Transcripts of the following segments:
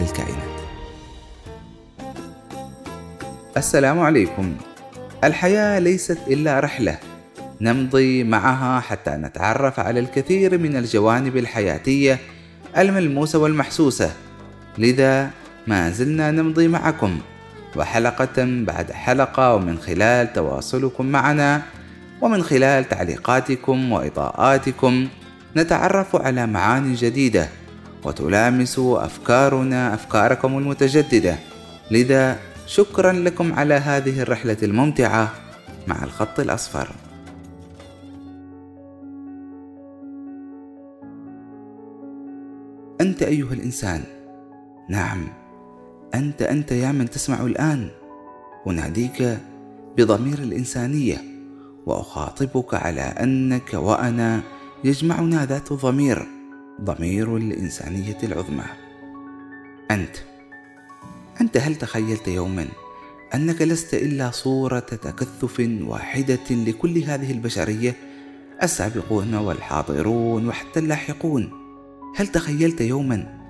للكائنات. السلام عليكم. الحياة ليست إلا رحلة. نمضي معها حتى نتعرف على الكثير من الجوانب الحياتية الملموسة والمحسوسة. لذا ما زلنا نمضي معكم. وحلقة بعد حلقة ومن خلال تواصلكم معنا ومن خلال تعليقاتكم وإضاءاتكم نتعرف على معاني جديدة. وتلامس أفكارنا أفكاركم المتجددة. لذا شكرا لكم على هذه الرحلة الممتعة مع الخط الأصفر. أنت أيها الإنسان. نعم أنت أنت يا من تسمع الآن. أناديك بضمير الإنسانية وأخاطبك على أنك وأنا يجمعنا ذات ضمير. ضمير الإنسانية العظمى. أنت. أنت هل تخيلت يوما أنك لست إلا صورة تكثف واحدة لكل هذه البشرية؟ السابقون والحاضرون وحتى اللاحقون. هل تخيلت يوما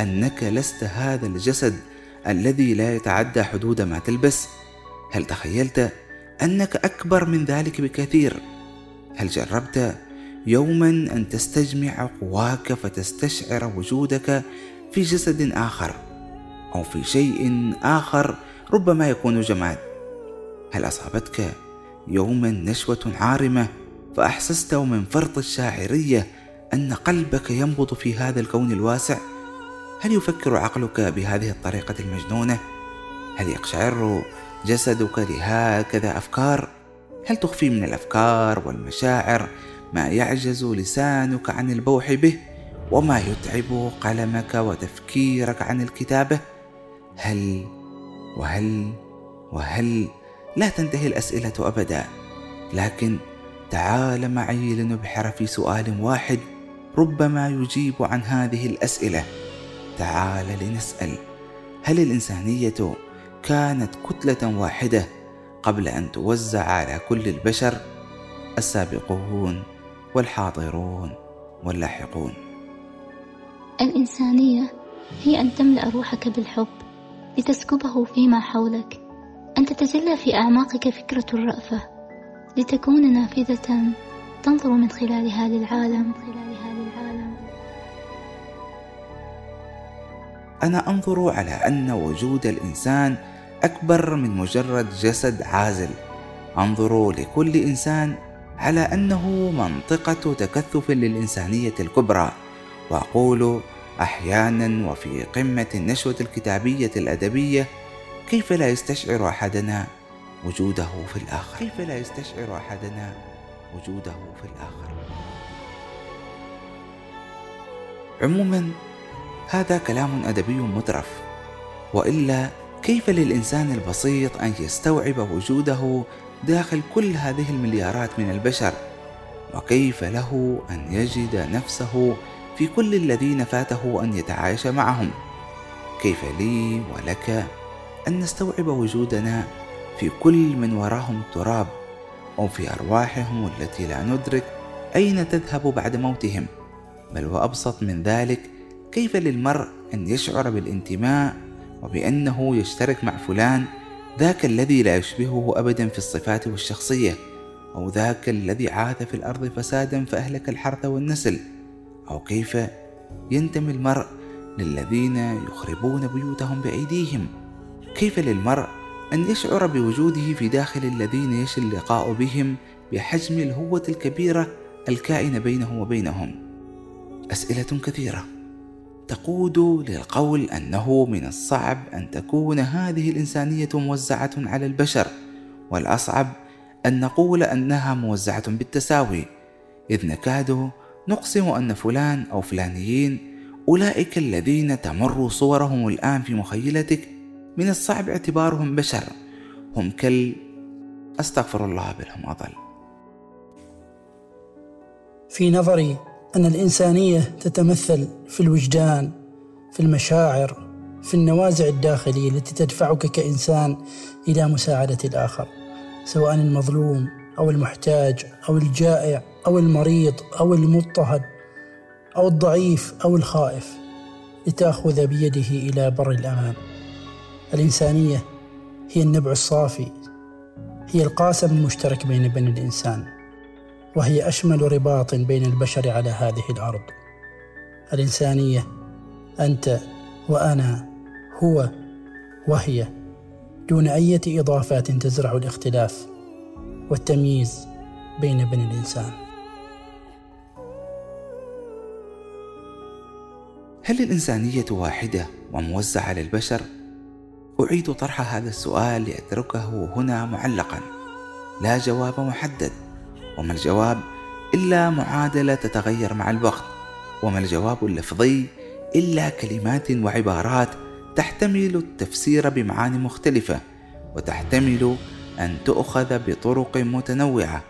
أنك لست هذا الجسد الذي لا يتعدى حدود ما تلبس؟ هل تخيلت أنك أكبر من ذلك بكثير؟ هل جربت يوما أن تستجمع قواك فتستشعر وجودك في جسد آخر أو في شيء آخر ربما يكون جماد هل أصابتك يوما نشوة عارمة فأحسست من فرط الشاعرية أن قلبك ينبض في هذا الكون الواسع هل يفكر عقلك بهذه الطريقة المجنونة؟ هل يقشعر جسدك لهكذا أفكار؟ هل تخفي من الأفكار والمشاعر ما يعجز لسانك عن البوح به وما يتعب قلمك وتفكيرك عن الكتابة؟ هل وهل وهل لا تنتهي الأسئلة أبدا لكن تعال معي لنبحر في سؤال واحد ربما يجيب عن هذه الأسئلة. تعال لنسأل هل الإنسانية كانت كتلة واحدة قبل أن توزع على كل البشر؟ السابقون. والحاضرون واللاحقون. الإنسانية هي أن تملأ روحك بالحب لتسكبه فيما حولك أن تتجلى في أعماقك فكرة الرأفة لتكون نافذة تنظر من خلالها للعالم أنا أنظر على أن وجود الإنسان أكبر من مجرد جسد عازل. أنظر لكل إنسان على أنه منطقة تكثف للإنسانية الكبرى وأقول أحيانا وفي قمة النشوة الكتابية الأدبية كيف لا يستشعر أحدنا وجوده في الآخر؟ كيف لا يستشعر أحدنا وجوده في الآخر؟ عموما هذا كلام أدبي مترف وإلا كيف للإنسان البسيط أن يستوعب وجوده داخل كل هذه المليارات من البشر وكيف له أن يجد نفسه في كل الذين فاته أن يتعايش معهم؟ كيف لي ولك أن نستوعب وجودنا في كل من وراهم التراب أو في أرواحهم التي لا ندرك أين تذهب بعد موتهم؟ بل وأبسط من ذلك كيف للمرء أن يشعر بالانتماء وبأنه يشترك مع فلان ذاك الذي لا يشبهه أبدا في الصفات والشخصية أو ذاك الذي عاث في الأرض فسادا فأهلك الحرث والنسل أو كيف ينتمي المرء للذين يخربون بيوتهم بأيديهم؟ كيف للمرء أن يشعر بوجوده في داخل الذين يشل اللقاء بهم بحجم الهوة الكبيرة الكائنة بينه وبينهم؟ أسئلة كثيرة. تقود للقول أنه من الصعب أن تكون هذه الإنسانية موزعة على البشر والأصعب أن نقول أنها موزعة بالتساوي إذ نكاد نقسم أن فلان أو فلانيين أولئك الذين تمر صورهم الآن في مخيلتك من الصعب اعتبارهم بشر هم كل أستغفر الله بل هم أضل. في نظري أن الإنسانية تتمثل في الوجدان في المشاعر في النوازع الداخلية التي تدفعك كإنسان إلى مساعدة الآخر سواء المظلوم أو المحتاج أو الجائع أو المريض أو المضطهد أو الضعيف أو الخائف لتأخذ بيده إلى بر الأمان. الإنسانية هي النبع الصافي هي القاسم المشترك بين بني الإنسان وهي أشمل رباط بين البشر على هذه الأرض. الإنسانية أنت وأنا هو وهي دون أية إضافات تزرع الاختلاف والتمييز بين بني الإنسان. هل الإنسانية واحدة وموزعة على البشر؟ أعيد طرح هذا السؤال لأتركه هنا معلقا. لا جواب محدد. وما الجواب إلا معادلة تتغير مع الوقت وما الجواب اللفظي إلا كلمات وعبارات تحتمل التفسير بمعاني مختلفة وتحتمل أن تؤخذ بطرق متنوعة.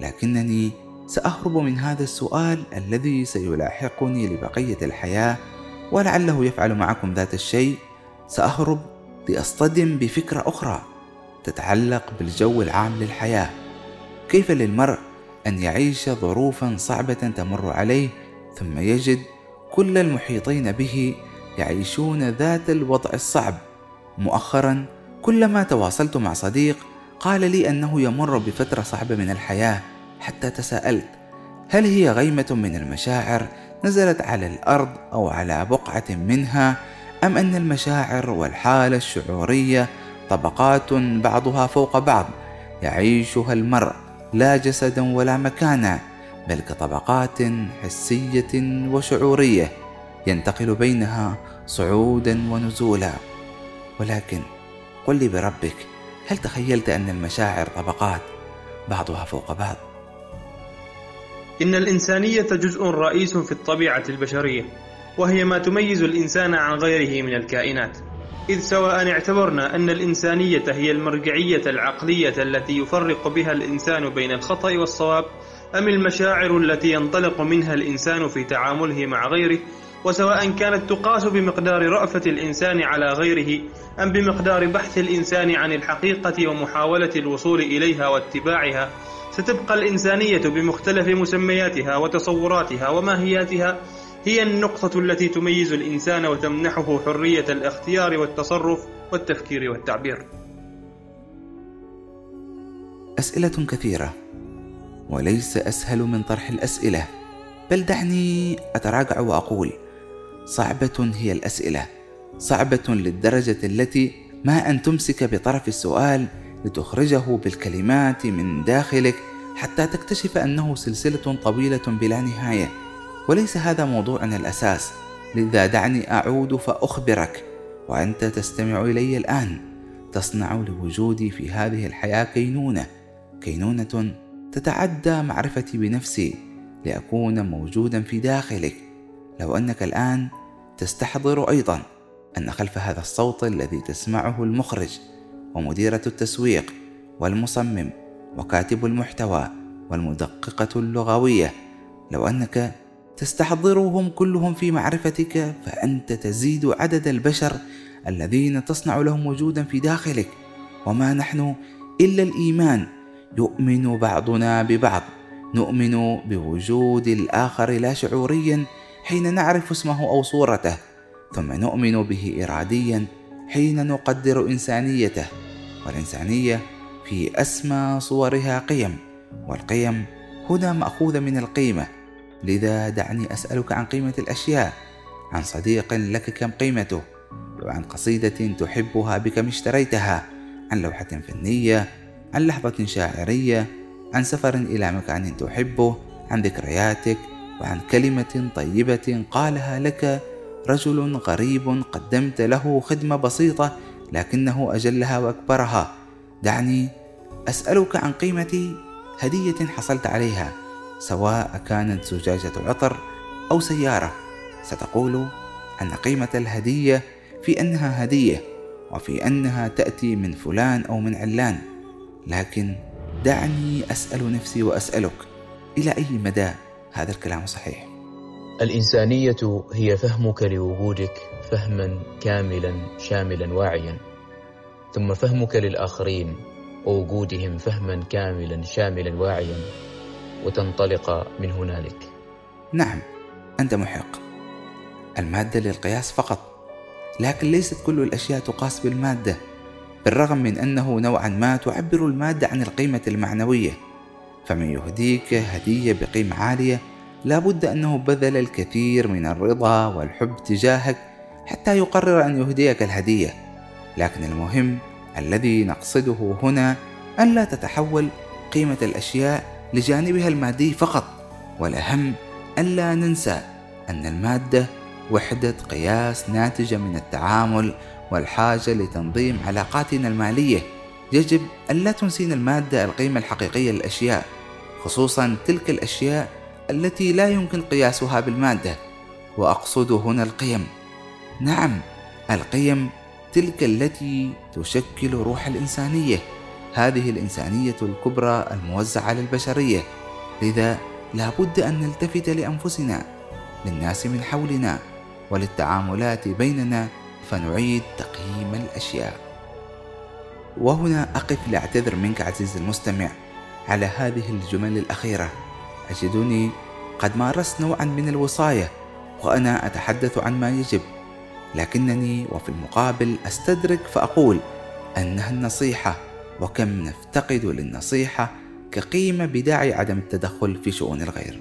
لكنني سأهرب من هذا السؤال الذي سيلاحقني لبقية الحياة ولعله يفعل معكم ذات الشيء. سأهرب لأصطدم بفكرة أخرى تتعلق بالجو العام للحياة. كيف للمرء أن يعيش ظروفا صعبة تمر عليه ثم يجد كل المحيطين به يعيشون ذات الوضع الصعب. مؤخرا كلما تواصلت مع صديق قال لي أنه يمر بفترة صعبة من الحياة حتى تساءلت هل هي غيمة من المشاعر نزلت على الأرض أو على بقعة منها أم أن المشاعر والحالة الشعورية طبقات بعضها فوق بعض يعيشها المرء؟ لا جسدا ولا مكانا بل كطبقات حسية وشعورية ينتقل بينها صعودا ونزولا. ولكن قل لي بربك هل تخيلت أن المشاعر طبقات بعضها فوق بعض؟ إن الإنسانية جزء رئيس في الطبيعة البشرية وهي ما تميز الإنسان عن غيره من الكائنات. إذ سواء اعتبرنا أن الإنسانية هي المرجعية العقلية التي يفرق بها الإنسان بين الخطأ والصواب أم المشاعر التي ينطلق منها الإنسان في تعامله مع غيره؟ وسواء كانت تقاس بمقدار رأفة الإنسان على غيره أم بمقدار بحث الإنسان عن الحقيقة ومحاولة الوصول إليها واتباعها ستبقى الإنسانية بمختلف مسمياتها وتصوراتها وماهياتها هي النقطة التي تميز الإنسان وتمنحه حرية الاختيار والتصرف والتفكير والتعبير. أسئلة كثيرة وليس أسهل من طرح الأسئلة بل دعني أتراجع وأقول صعبة هي الأسئلة صعبة للدرجة التي ما أن تمسك بطرف السؤال لتخرجه بالكلمات من داخلك حتى تكتشف أنه سلسلة طويلة بلا نهاية وليس هذا موضوعنا الأساس. لذا دعني أعود فأخبرك وأنت تستمع إلي الآن. تصنع لوجودي في هذه الحياة كينونة كينونة تتعدى معرفتي بنفسي لأكون موجودا في داخلك. لو أنك الآن تستحضر أيضا أن خلف هذا الصوت الذي تسمعه المخرج ومديرة التسويق والمصمم وكاتب المحتوى والمدققة اللغوية لو أنك تستحضرهم كلهم في معرفتك فأنت تزيد عدد البشر الذين تصنع لهم وجودا في داخلك. وما نحن إلا الإيمان. يؤمن بعضنا ببعض. نؤمن بوجود الآخر لا شعوريا حين نعرف اسمه أو صورته. ثم نؤمن به إراديا حين نقدر إنسانيته. والإنسانية في أسمى صورها قيم. والقيم هنا مأخوذة من القيمة. لذا دعني أسألك عن قيمة الأشياء. عن صديق لك كم قيمته؟ وعن قصيدة تحبها بكم اشتريتها؟ عن لوحة فنية عن لحظة شاعرية؟ عن سفر إلى مكان تحبه؟ عن ذكرياتك؟ وعن كلمة طيبة قالها لك رجل غريب قدمت له خدمة بسيطة لكنه أجلها وأكبرها. دعني أسألك عن قيمة هدية حصلت عليها. سواء كانت زجاجة عطر أو سيارة ستقول أن قيمة الهدية في أنها هدية وفي أنها تأتي من فلان أو من علان. لكن دعني أسأل نفسي وأسألك إلى أي مدى هذا الكلام صحيح؟ الإنسانية هي فهمك لوجودك فهما كاملا شاملا واعيا. ثم فهمك للآخرين ووجودهم فهما كاملا شاملا واعيا. وتنطلق من هنالك. نعم أنت محق. المادة للقياس فقط لكن ليست كل الأشياء تقاس بالمادة بالرغم من أنه نوعا ما تعبر المادة عن القيمة المعنوية. فمن يهديك هدية بقيمة عالية لابد أنه بذل الكثير من الرضا والحب تجاهك حتى يقرر أن يهديك الهدية. لكن المهم الذي نقصده هنا أن لا تتحول قيمة الأشياء لجانبها المادي فقط والأهم ألا ننسى أن المادة وحدة قياس ناتجة من التعامل والحاجة لتنظيم علاقاتنا المالية. يجب ألا تنسينا المادة القيمة الحقيقية للأشياء خصوصا تلك الأشياء التي لا يمكن قياسها بالمادة. وأقصد هنا القيم. نعم القيم تلك التي تشكل روح الإنسانية. هذه الإنسانية الكبرى الموزعة على البشرية لذا لا بد أن نلتفت لأنفسنا للناس من حولنا وللتعاملات بيننا فنعيد تقييم الأشياء. وهنا أقف لأعتذر منك عزيزي المستمع على هذه الجمل الأخيرة. أجدني قد مارست نوعا من الوصاية وأنا أتحدث عن ما يجب. لكنني وفي المقابل أستدرك فأقول أنها النصيحة. وكم نفتقد للنصيحة كقيمة بداعي عدم التدخل في شؤون الغير.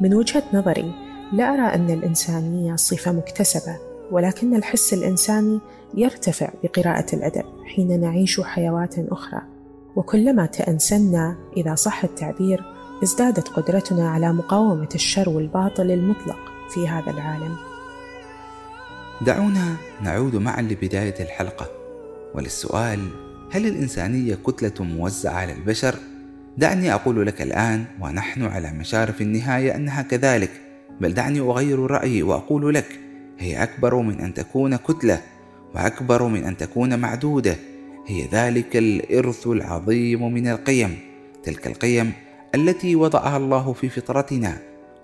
من وجهة نظري لا أرى أن الإنسانية صفة مكتسبة ولكن الحس الإنساني يرتفع بقراءة الأدب حين نعيش حيوات أخرى. وكلما تأنسنا إذا صح التعبير ازدادت قدرتنا على مقاومة الشر والباطل المطلق في هذا العالم. دعونا نعود معا لبداية الحلقة وللسؤال هل الإنسانية كتلة موزعة على البشر؟ دعني أقول لك الآن ونحن على مشارف النهاية أنها كذلك بل دعني أغير رأيي وأقول لك هي أكبر من أن تكون كتلة وأكبر من أن تكون معدودة هي ذلك الإرث العظيم من القيم تلك القيم التي وضعها الله في فطرتنا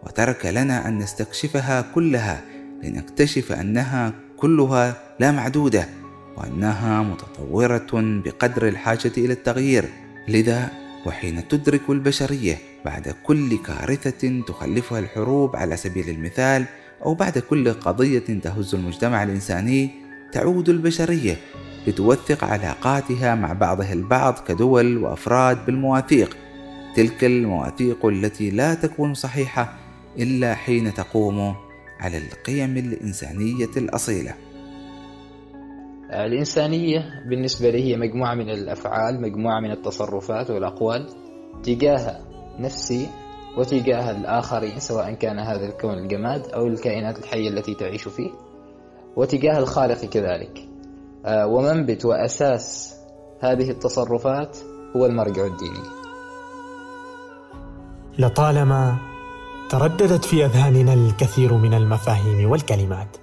وترك لنا أن نستكشفها كلها لنكتشف أنها كلها لا معدودة وأنها متطورة بقدر الحاجة إلى التغيير. لذا وحين تدرك البشرية بعد كل كارثة تخلفها الحروب على سبيل المثال أو بعد كل قضية تهز المجتمع الإنساني تعود البشرية لتوثق علاقاتها مع بعضها البعض كدول وأفراد بالمواثيق. تلك المواثيق التي لا تكون صحيحة إلا حين تقوم على القيم الإنسانية الأصيلة. الإنسانية بالنسبة لي هي مجموعة من الأفعال مجموعة من التصرفات والأقوال تجاه نفسي وتجاه الآخرين سواء كان هذا الكون الجماد أو الكائنات الحية التي تعيش فيه وتجاه الخالق كذلك. آه، ومنبت وأساس هذه التصرفات هو المرجع الديني. لطالما ترددت في أذهاننا الكثير من المفاهيم والكلمات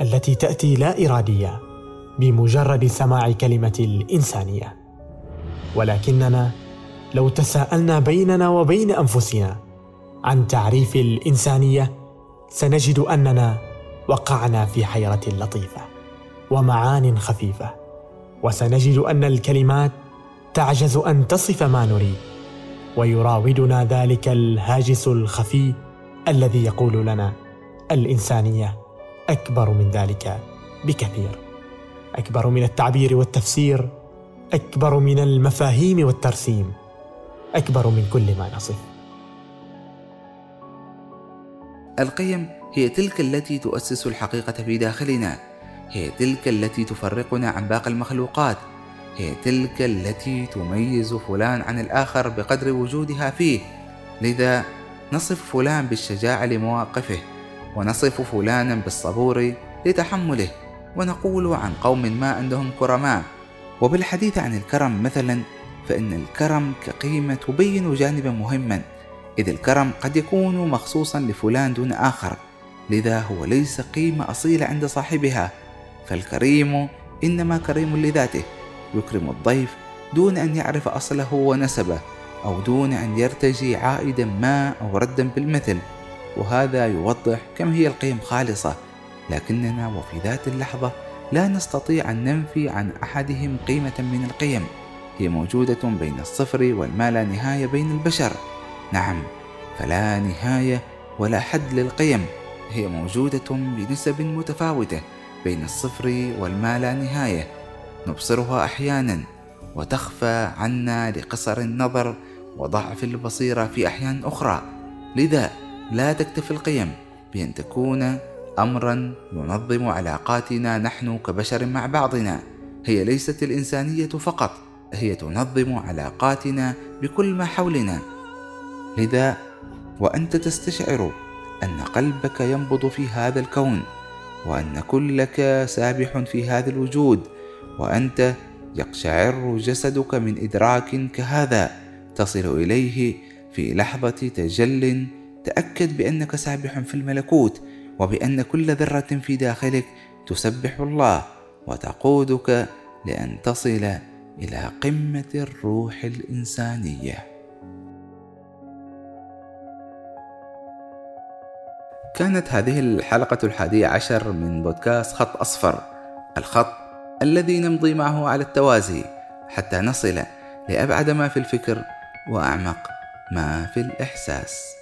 التي تأتي لا إرادية بمجرد سماع كلمة الإنسانية. ولكننا لو تساءلنا بيننا وبين أنفسنا عن تعريف الإنسانية سنجد أننا وقعنا في حيرة لطيفة ومعان خفيفة. وسنجد أن الكلمات تعجز أن تصف ما نريد ويراودنا ذلك الهاجس الخفي الذي يقول لنا الإنسانية أكبر من ذلك بكثير. أكبر من التعبير والتفسير أكبر من المفاهيم والترسيم أكبر من كل ما نصف. القيم هي تلك التي تؤسس الحقيقة في داخلنا هي تلك التي تفرقنا عن باقي المخلوقات هي تلك التي تميز فلان عن الآخر بقدر وجودها فيه. لذا نصف فلان بالشجاعة لمواقفه ونصف فلانا بالصبور لتحمله. ونقول عن قوم ما عندهم كرماء. وبالحديث عن الكرم مثلا فإن الكرم كقيمة تبين جانبا مهما إذ الكرم قد يكون مخصوصا لفلان دون آخر لذا هو ليس قيمة أصيلة عند صاحبها. فالكريم إنما كريم لذاته يكرم الضيف دون أن يعرف أصله ونسبه أو دون أن يرتجي عائدا ما أو ردا بالمثل. وهذا يوضح كم هي القيم خالصة. لكننا وفي ذات اللحظة لا نستطيع أن ننفي عن أحدهم قيمة من القيم. هي موجودة بين الصفر والما لا نهاية بين البشر. نعم فلا نهاية ولا حد للقيم. هي موجودة بنسب متفاوتة بين الصفر والما لا نهاية. نبصرها أحيانا وتخفى عنا لقصر النظر وضعف البصيرة في أحيان أخرى. لذا لا تكتفي القيم بأن تكون أمرا ينظم علاقاتنا نحن كبشر مع بعضنا. هي ليست الإنسانية فقط هي تنظم علاقاتنا بكل ما حولنا. لذا وأنت تستشعر أن قلبك ينبض في هذا الكون وأن كلك سابح في هذا الوجود وأنت يقشعر جسدك من إدراك كهذا. تصل إليه في لحظة تجل تأكد بأنك سابح في الملكوت. وبأن كل ذرة في داخلك تسبح الله وتقودك لأن تصل إلى قمة الروح الإنسانية. كانت هذه الحلقة الحادية عشر من بودكاست خط أصفر الخط الذي نمضي معه على التوازي حتى نصل لأبعد ما في الفكر وأعمق ما في الإحساس